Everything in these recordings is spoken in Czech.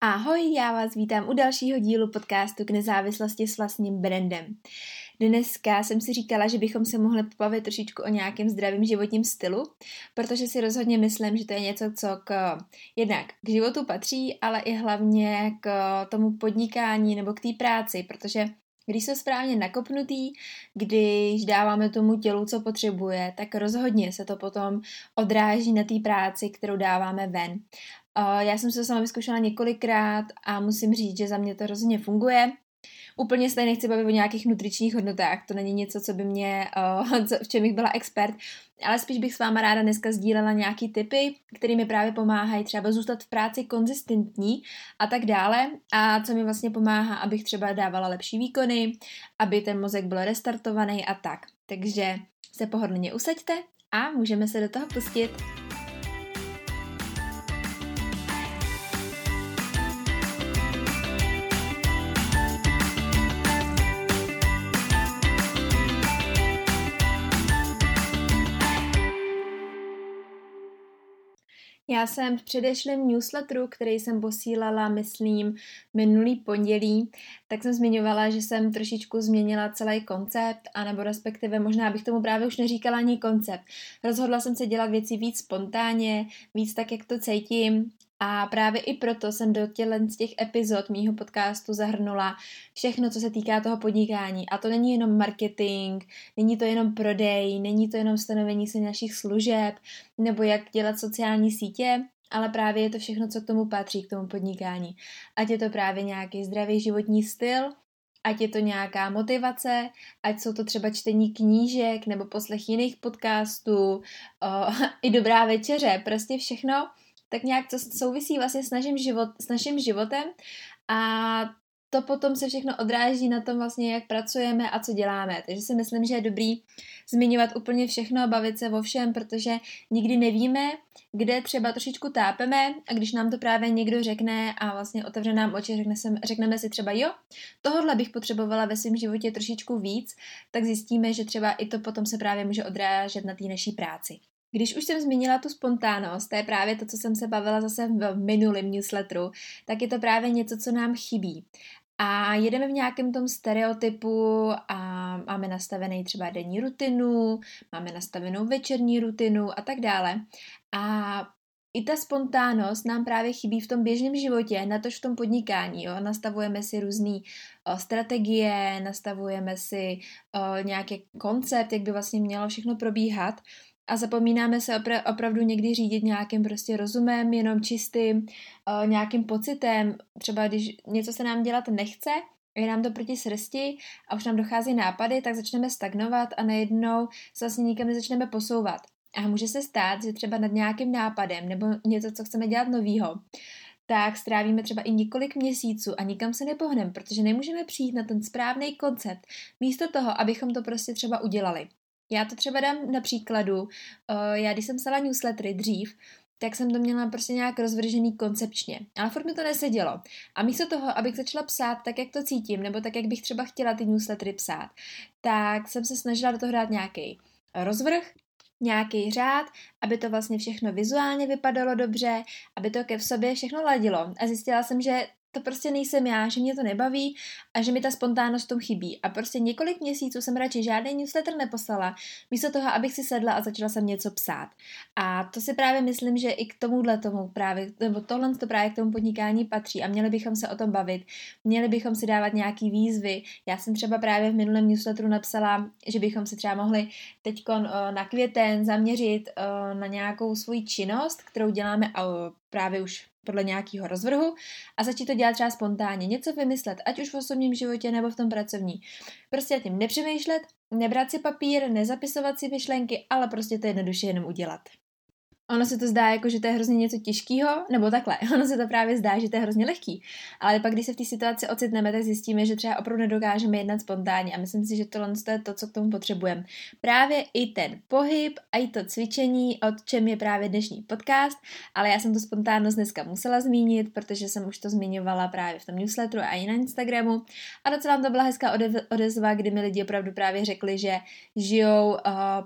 Ahoj, já vás vítám u dalšího dílu podcastu k nezávislosti s vlastním brandem. Dneska jsem si říkala, že bychom se mohli pobavit trošičku o nějakém zdravém životním stylu, protože si rozhodně myslím, že to je něco, co k, jednak k životu patří, ale i hlavně k tomu podnikání nebo k té práci, protože když jsou správně nakopnutý, když dáváme tomu tělu, co potřebuje, tak rozhodně se to potom odráží na té práci, kterou dáváme ven. Já jsem se to sama vyzkoušela několikrát a musím říct, že za mě to rozhodně funguje. Úplně se tady nechci bavit o nějakých nutričních hodnotách, to není něco, co by mě, v čem bych byla expert, ale spíš bych s váma ráda dneska sdílela nějaký typy, které mi právě pomáhají třeba zůstat v práci konzistentní a tak dále a co mi vlastně pomáhá, abych třeba dávala lepší výkony, aby ten mozek byl restartovaný a tak. Takže se pohodlně usaďte a můžeme se do toho pustit. Já jsem v předešlém newsletteru, který jsem posílala, myslím, minulý pondělí, tak jsem zmiňovala, že jsem trošičku změnila celý koncept, anebo respektive možná bych tomu právě už neříkala ani koncept. Rozhodla jsem se dělat věci víc spontánně, víc tak, jak to cítím a právě i proto jsem do tělen z těch epizod mýho podcastu zahrnula všechno, co se týká toho podnikání. A to není jenom marketing, není to jenom prodej, není to jenom stanovení se našich služeb, nebo jak dělat sociální sítě, ale právě je to všechno, co k tomu patří, k tomu podnikání. Ať je to právě nějaký zdravý životní styl, ať je to nějaká motivace, ať jsou to třeba čtení knížek nebo poslech jiných podcastů, o, i dobrá večeře, prostě všechno, tak nějak to souvisí vlastně s naším, život, s naším životem a to potom se všechno odráží na tom vlastně, jak pracujeme a co děláme. Takže si myslím, že je dobrý zmiňovat úplně všechno a bavit se o všem, protože nikdy nevíme, kde třeba trošičku tápeme a když nám to právě někdo řekne a vlastně otevře nám oči, řekne se, řekneme si třeba jo, tohle bych potřebovala ve svém životě trošičku víc, tak zjistíme, že třeba i to potom se právě může odrážet na té naší práci. Když už jsem zmínila tu spontánnost, to je právě to, co jsem se bavila zase v minulém newsletteru, tak je to právě něco, co nám chybí. A jedeme v nějakém tom stereotypu a máme nastavený třeba denní rutinu, máme nastavenou večerní rutinu a tak dále. A i ta spontánnost nám právě chybí v tom běžném životě, na tož v tom podnikání. Jo? Nastavujeme si různé strategie, nastavujeme si o, nějaký koncept, jak by vlastně mělo všechno probíhat a zapomínáme se opra- opravdu někdy řídit nějakým prostě rozumem, jenom čistým uh, nějakým pocitem. Třeba když něco se nám dělat nechce, je nám to proti srsti a už nám dochází nápady, tak začneme stagnovat a najednou se vlastně nikam nezačneme posouvat. A může se stát, že třeba nad nějakým nápadem nebo něco, co chceme dělat novýho, tak strávíme třeba i několik měsíců a nikam se nepohneme, protože nemůžeme přijít na ten správný koncept, místo toho, abychom to prostě třeba udělali. Já to třeba dám na příkladu. Uh, já když jsem psala newslettery dřív, tak jsem to měla prostě nějak rozvržený koncepčně. Ale furt mi to nesedělo. A místo toho, abych začala psát tak, jak to cítím, nebo tak, jak bych třeba chtěla ty newslettery psát, tak jsem se snažila do toho hrát nějaký rozvrh, nějaký řád, aby to vlastně všechno vizuálně vypadalo dobře, aby to ke v sobě všechno ladilo. A zjistila jsem, že to prostě nejsem já, že mě to nebaví a že mi ta spontánnost tom chybí. A prostě několik měsíců jsem radši žádný newsletter neposlala, místo toho, abych si sedla a začala jsem něco psát. A to si právě myslím, že i k tomuhle tomu právě, nebo tohle to právě k tomu podnikání patří a měli bychom se o tom bavit, měli bychom si dávat nějaký výzvy. Já jsem třeba právě v minulém newsletteru napsala, že bychom si třeba mohli teď na květen zaměřit na nějakou svoji činnost, kterou děláme právě už podle nějakého rozvrhu a začít to dělat třeba spontánně, něco vymyslet, ať už v osobním životě nebo v tom pracovní. Prostě tím nepřemýšlet, nebrat si papír, nezapisovat si myšlenky, ale prostě to jednoduše jenom udělat. Ono se to zdá jako, že to je hrozně něco těžkého, nebo takhle, ono se to právě zdá, že to je hrozně lehký. Ale pak, když se v té situaci ocitneme, tak zjistíme, že třeba opravdu nedokážeme jednat spontánně a myslím si, že tohle je to, co k tomu potřebujeme. Právě i ten pohyb a i to cvičení, o čem je právě dnešní podcast, ale já jsem tu spontánnost dneska musela zmínit, protože jsem už to zmiňovala právě v tom newsletteru a i na Instagramu. A docela to byla hezká odezva, kdy mi lidi opravdu právě řekli, že žijou uh,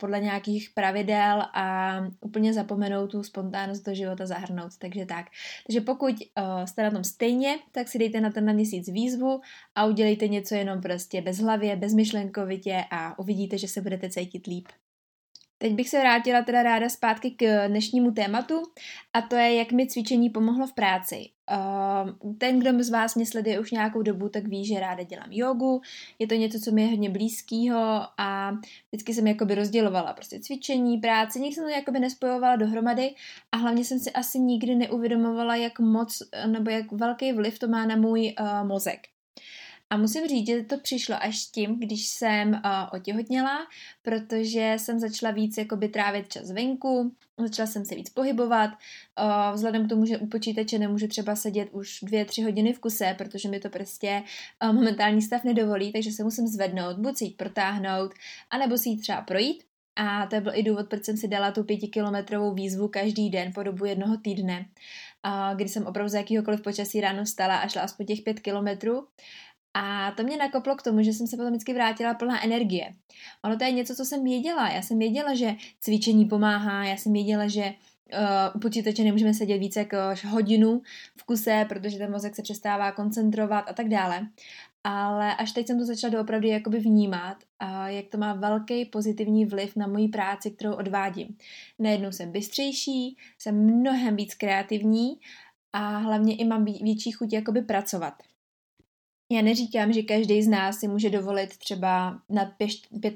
podle nějakých pravidel a úplně zapomenou znamenou tu spontánnost do života zahrnout. Takže tak. Takže pokud uh, jste na tom stejně, tak si dejte na ten na měsíc výzvu a udělejte něco jenom prostě bez hlavě, bezmyšlenkovitě a uvidíte, že se budete cítit líp. Teď bych se vrátila teda ráda zpátky k dnešnímu tématu a to je, jak mi cvičení pomohlo v práci. Ehm, ten, kdo z vás mě sleduje už nějakou dobu, tak ví, že ráda dělám jogu. Je to něco, co mi je hodně blízkého a vždycky jsem jakoby rozdělovala prostě cvičení, práci, nikdy jsem to jakoby nespojovala dohromady a hlavně jsem si asi nikdy neuvědomovala, jak moc nebo jak velký vliv to má na můj uh, mozek. A musím říct, že to přišlo až tím, když jsem uh, otěhotněla, protože jsem začala víc jakoby trávit čas venku, začala jsem se víc pohybovat, uh, vzhledem k tomu, že u počítače nemůžu třeba sedět už dvě, tři hodiny v kuse, protože mi to prostě uh, momentální stav nedovolí, takže se musím zvednout, buď si jít protáhnout, anebo si jít třeba projít. A to byl i důvod, proč jsem si dala tu pětikilometrovou výzvu každý den po dobu jednoho týdne, kdy jsem opravdu za jakýhokoliv počasí ráno stala a šla aspoň těch pět kilometrů. A to mě nakoplo k tomu, že jsem se potom vždycky vrátila plná energie. Ono to je něco, co jsem věděla. Já jsem věděla, že cvičení pomáhá, já jsem věděla, že uh, u počítače nemůžeme sedět více jak hodinu v kuse, protože ten mozek se přestává koncentrovat a tak dále. Ale až teď jsem to začala doopravdy jakoby vnímat, jak to má velký pozitivní vliv na moji práci, kterou odvádím. Najednou jsem bystřejší, jsem mnohem víc kreativní a hlavně i mám větší chuť jakoby pracovat. Já neříkám, že každý z nás si může dovolit třeba na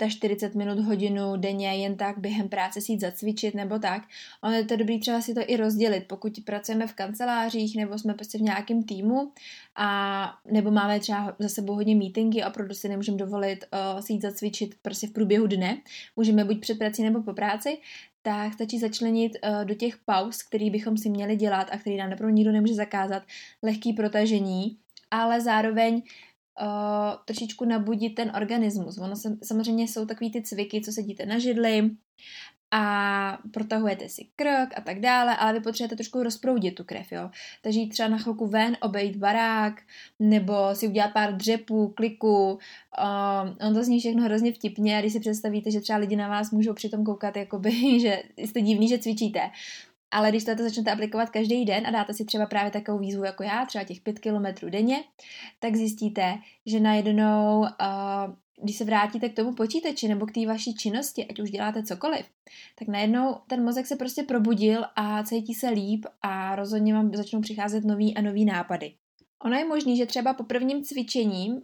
45 minut hodinu denně jen tak během práce si jít zacvičit nebo tak. Ono je to dobrý třeba si to i rozdělit, pokud pracujeme v kancelářích nebo jsme prostě v nějakém týmu a nebo máme třeba za sebou hodně meetingy a opravdu si nemůžeme dovolit uh, si jít zacvičit prostě v průběhu dne. Můžeme buď před prací nebo po práci, tak stačí začlenit uh, do těch pauz, který bychom si měli dělat a který nám naprosto nikdo nemůže zakázat, lehký protažení, ale zároveň uh, trošičku nabudit ten organismus. Ono se, samozřejmě jsou takový ty cviky, co sedíte na židli a protahujete si krk a tak dále, ale vy potřebujete trošku rozproudit tu krev, jo. Takže jít třeba na chvilku ven, obejít barák, nebo si udělat pár dřepů, kliků. Um, on to zní všechno hrozně vtipně a když si představíte, že třeba lidi na vás můžou přitom koukat, jakoby, že jste divný, že cvičíte, ale když to začnete aplikovat každý den a dáte si třeba právě takovou výzvu jako já, třeba těch pět kilometrů denně, tak zjistíte, že najednou, uh, když se vrátíte k tomu počítači nebo k té vaší činnosti, ať už děláte cokoliv, tak najednou ten mozek se prostě probudil a cítí se líp a rozhodně vám začnou přicházet nový a nový nápady. Ono je možné, že třeba po prvním cvičení,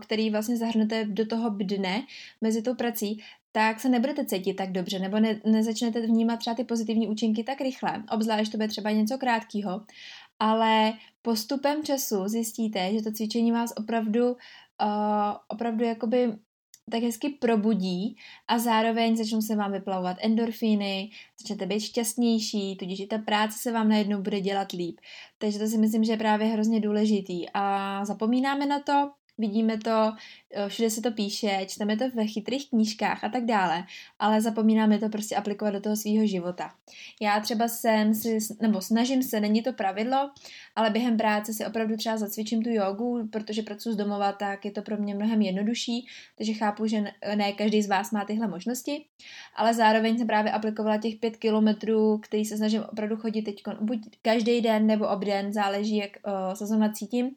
který vlastně zahrnete do toho dne mezi tou prací, tak se nebudete cítit tak dobře, nebo ne, nezačnete vnímat třeba ty pozitivní účinky tak rychle, obzvlášť to bude třeba něco krátkého, ale postupem času zjistíte, že to cvičení vás opravdu, uh, opravdu jakoby tak hezky probudí a zároveň začnou se vám vyplavovat endorfíny, začnete být šťastnější, tudíž i ta práce se vám najednou bude dělat líp. Takže to si myslím, že je právě hrozně důležitý a zapomínáme na to, vidíme to, eh, všude se to píše, čteme to ve chytrých knížkách a tak dále, ale zapomínáme to prostě aplikovat do toho svého života. Já třeba jsem si, nebo snažím se, není to pravidlo, ale během práce si opravdu třeba zacvičím tu jogu, protože pracuji z domova, tak je to pro mě mnohem jednodušší, takže chápu, že ne každý z vás má tyhle možnosti, ale zároveň jsem právě aplikovala těch pět kilometrů, který se snažím opravdu chodit teď buď každý den nebo obden, záleží, jak uh, se zrovna cítím,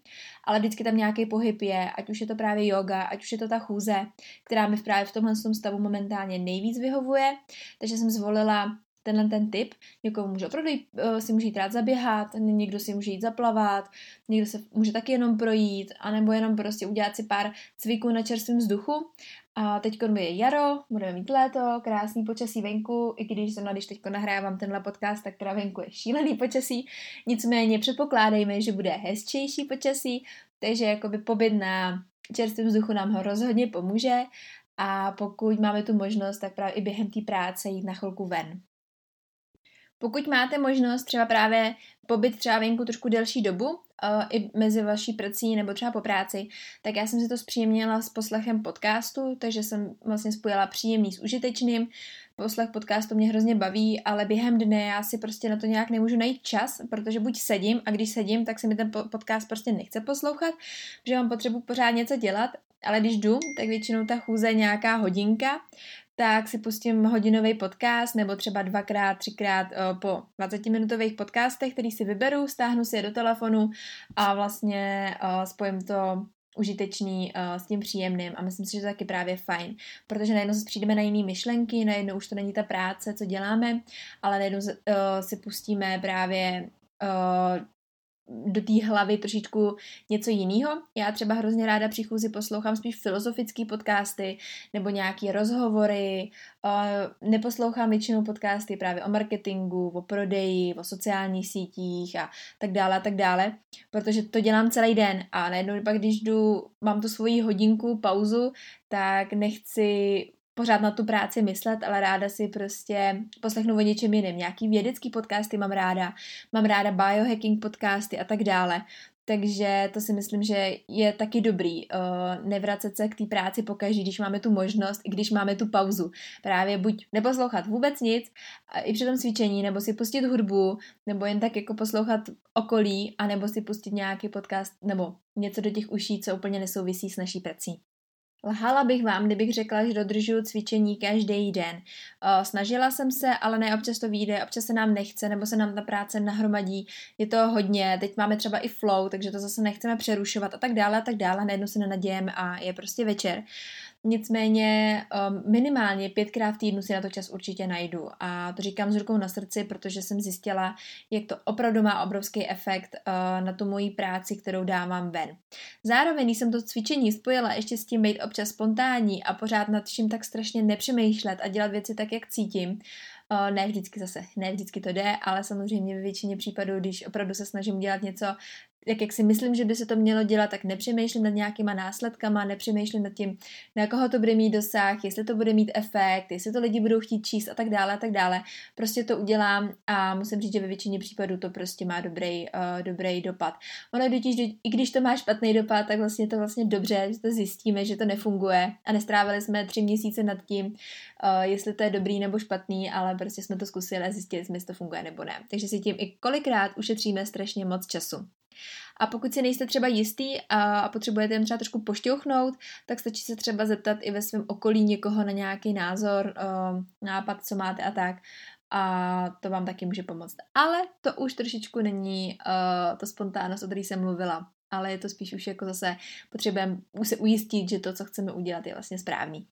ale vždycky tam nějaký pohyb je, ať už je to právě yoga, ať už je to ta chůze, která mi právě v tomhle stavu momentálně nejvíc vyhovuje, takže jsem zvolila tenhle ten typ. Někomu může opravdu uh, si může jít rád zaběhat, někdo si může jít zaplavat, někdo se může taky jenom projít, anebo jenom prostě udělat si pár cviků na čerstvém vzduchu. A teď je jaro, budeme mít léto, krásný počasí venku, i když zrovna, když teď nahrávám tenhle podcast, tak teda venku je šílený počasí, nicméně předpokládejme, že bude hezčejší počasí, takže jakoby pobyt na čerstvém vzduchu nám ho rozhodně pomůže a pokud máme tu možnost, tak právě i během té práce jít na chvilku ven. Pokud máte možnost třeba právě pobyt třeba venku trošku delší dobu, uh, i mezi vaší prací nebo třeba po práci, tak já jsem si to zpříjemnila s poslechem podcastu, takže jsem vlastně spojila příjemný s užitečným. Poslech podcastu mě hrozně baví, ale během dne já si prostě na to nějak nemůžu najít čas, protože buď sedím a když sedím, tak se mi ten podcast prostě nechce poslouchat, že mám potřebu pořád něco dělat, ale když jdu, tak většinou ta chůze je nějaká hodinka, tak si pustím hodinový podcast nebo třeba dvakrát, třikrát uh, po 20-minutových podcastech, který si vyberu, stáhnu si je do telefonu a vlastně uh, spojím to užitečný uh, s tím příjemným a myslím si, že to taky právě fajn, protože najednou se přijdeme na jiné myšlenky, najednou už to není ta práce, co děláme, ale najednou si pustíme právě do té hlavy trošičku něco jiného. Já třeba hrozně ráda při chůzi poslouchám spíš filozofické podcasty nebo nějaké rozhovory. Neposlouchám většinou podcasty právě o marketingu, o prodeji, o sociálních sítích a tak dále a tak dále, protože to dělám celý den a najednou pak, když jdu, mám tu svoji hodinku, pauzu, tak nechci pořád na tu práci myslet, ale ráda si prostě poslechnu o něčem jiném. Nějaký vědecký podcasty mám ráda, mám ráda biohacking podcasty a tak dále. Takže to si myslím, že je taky dobrý uh, nevracet se k té práci pokaždé, když máme tu možnost, i když máme tu pauzu. Právě buď neposlouchat vůbec nic, i při tom cvičení, nebo si pustit hudbu, nebo jen tak jako poslouchat okolí, anebo si pustit nějaký podcast, nebo něco do těch uší, co úplně nesouvisí s naší prací. Lhala bych vám, kdybych řekla, že dodržuju cvičení každý den. Snažila jsem se, ale ne občas to vyjde, občas se nám nechce, nebo se nám ta práce nahromadí. Je to hodně, teď máme třeba i flow, takže to zase nechceme přerušovat a tak dále a tak dále. Najednou se nenadějeme a je prostě večer. Nicméně um, minimálně pětkrát v týdnu si na to čas určitě najdu a to říkám s rukou na srdci, protože jsem zjistila, jak to opravdu má obrovský efekt uh, na tu moji práci, kterou dávám ven. Zároveň jsem to cvičení spojila ještě s tím být občas spontánní a pořád nad vším tak strašně nepřemýšlet a dělat věci tak, jak cítím, Uh, ne vždycky zase, ne vždycky to jde, ale samozřejmě ve většině případů, když opravdu se snažím dělat něco jak, jak si myslím, že by se to mělo dělat, tak nepřemýšlím nad nějakýma následkama, nepřemýšlím nad tím, na koho to bude mít dosah, jestli to bude mít efekt, jestli to lidi budou chtít číst a tak dále a tak dále. Prostě to udělám a musím říct, že ve většině případů to prostě má dobrý, uh, dobrý dopad. Ono totiž, i když to má špatný dopad, tak vlastně to vlastně dobře, že to zjistíme, že to nefunguje a nestrávili jsme tři měsíce nad tím, uh, jestli to je dobrý nebo špatný, ale prostě jsme to zkusili a zjistili jsme, jestli to funguje nebo ne. Takže si tím i kolikrát ušetříme strašně moc času. A pokud si nejste třeba jistý a, potřebujete jen třeba trošku pošťouchnout, tak stačí se třeba zeptat i ve svém okolí někoho na nějaký názor, nápad, co máte a tak. A to vám taky může pomoct. Ale to už trošičku není uh, to spontánnost, o které jsem mluvila. Ale je to spíš už jako zase potřebujeme se ujistit, že to, co chceme udělat, je vlastně správný.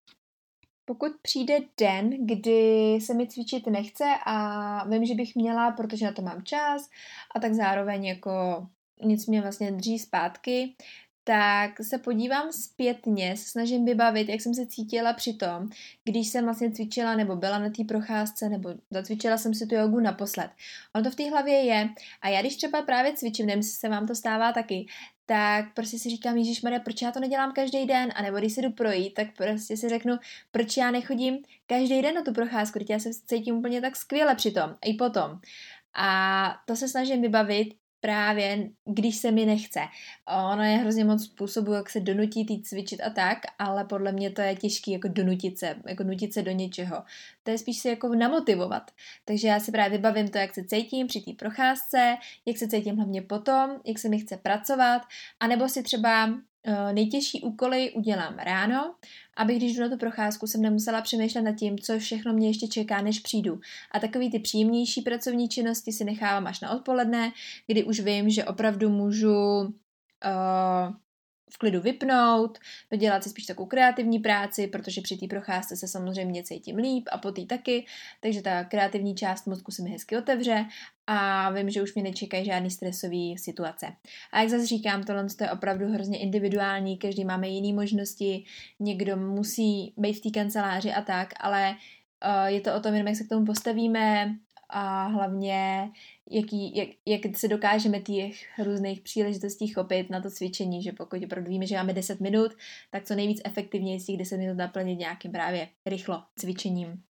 Pokud přijde den, kdy se mi cvičit nechce a vím, že bych měla, protože na to mám čas a tak zároveň jako nic mě vlastně drží zpátky, tak se podívám zpětně, se snažím vybavit, jak jsem se cítila při tom, když jsem vlastně cvičila nebo byla na té procházce nebo zacvičila jsem si tu jogu naposled. Ono to v té hlavě je a já když třeba právě cvičím, nevím, jestli se vám to stává taky, tak prostě si říkám, Ježíš Maria, proč já to nedělám každý den? A nebo když se jdu projít, tak prostě si řeknu, proč já nechodím každý den na tu procházku, když já se cítím úplně tak skvěle při tom, i potom. A to se snažím vybavit právě, když se mi nechce. Ono je hrozně moc způsobů, jak se donutí tý cvičit a tak, ale podle mě to je těžký jako donutit se, jako nutit se do něčeho. To je spíš si jako namotivovat. Takže já si právě vybavím to, jak se cítím při té procházce, jak se cítím hlavně potom, jak se mi chce pracovat, anebo si třeba nejtěžší úkoly udělám ráno, aby když jdu na tu procházku, jsem nemusela přemýšlet nad tím, co všechno mě ještě čeká, než přijdu. A takový ty příjemnější pracovní činnosti si nechávám až na odpoledne, kdy už vím, že opravdu můžu uh, v klidu vypnout, dodělat si spíš takovou kreativní práci, protože při té procházce se samozřejmě cítím líp a po té taky, takže ta kreativní část mozku se mi hezky otevře a vím, že už mě nečekají žádný stresový situace. A jak zase říkám, tohle je opravdu hrozně individuální, každý máme jiné možnosti, někdo musí být v té kanceláři a tak, ale uh, je to o tom, jak se k tomu postavíme a hlavně jaký, jak, jak se dokážeme těch různých příležitostí chopit na to cvičení, že pokud opravdu víme, že máme 10 minut, tak co nejvíc efektivně z těch 10 minut naplnit nějakým právě rychlo cvičením.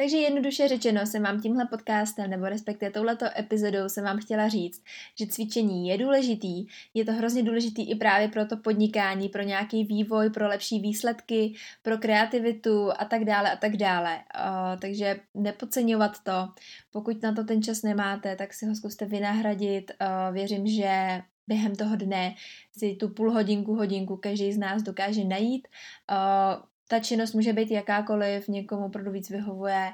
Takže jednoduše řečeno jsem vám tímhle podcastem nebo respektive touhleto epizodou jsem vám chtěla říct, že cvičení je důležitý, je to hrozně důležitý i právě pro to podnikání, pro nějaký vývoj, pro lepší výsledky, pro kreativitu a tak dále a tak dále. Takže nepodceňovat to. Pokud na to ten čas nemáte, tak si ho zkuste vynahradit. Věřím, že během toho dne si tu půl hodinku, hodinku každý z nás dokáže najít. Ta činnost může být jakákoliv, někomu opravdu víc vyhovuje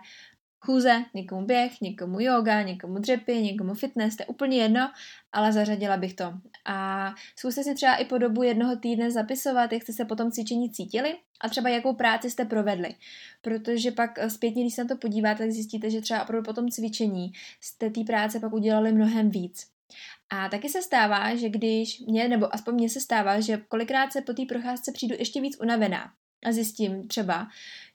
chůze, někomu běh, někomu yoga, někomu dřepy, někomu fitness, to je úplně jedno, ale zařadila bych to. A zkuste si třeba i po dobu jednoho týdne zapisovat, jak jste se po tom cvičení cítili a třeba jakou práci jste provedli. Protože pak eh, zpětně, když se na to podíváte, tak zjistíte, že třeba opravdu po tom cvičení jste té práce pak udělali mnohem víc. A taky se stává, že když mě, nebo aspoň mně se stává, že kolikrát se po té procházce přijdu ještě víc unavená a zjistím třeba,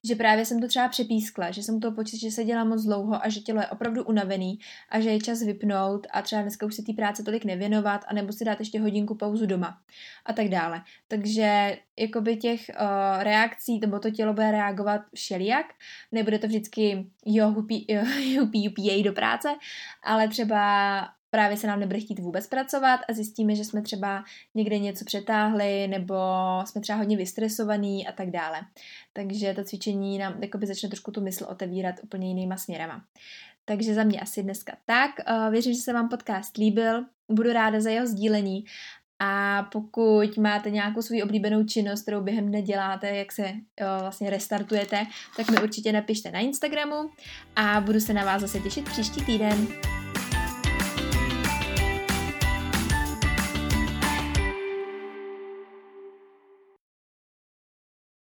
že právě jsem to třeba přepískla, že jsem to pocit, že se dělá moc dlouho a že tělo je opravdu unavený a že je čas vypnout a třeba dneska už si té práce tolik nevěnovat a nebo si dát ještě hodinku pauzu doma a tak dále. Takže jakoby těch uh, reakcí, nebo to tělo bude reagovat všelijak, nebude to vždycky jo, hupí, jo, hupí, hupí, jej do práce, ale třeba právě se nám nebude chtít vůbec pracovat a zjistíme, že jsme třeba někde něco přetáhli nebo jsme třeba hodně vystresovaný a tak dále. Takže to cvičení nám jakoby začne trošku tu mysl otevírat úplně jinýma směrama. Takže za mě asi dneska tak. Eh, věřím, že se vám podcast líbil. Budu ráda za jeho sdílení a pokud máte nějakou svou oblíbenou činnost, kterou během dne děláte, jak se jo, vlastně restartujete, tak mi určitě napište na Instagramu a budu se na vás zase těšit příští týden.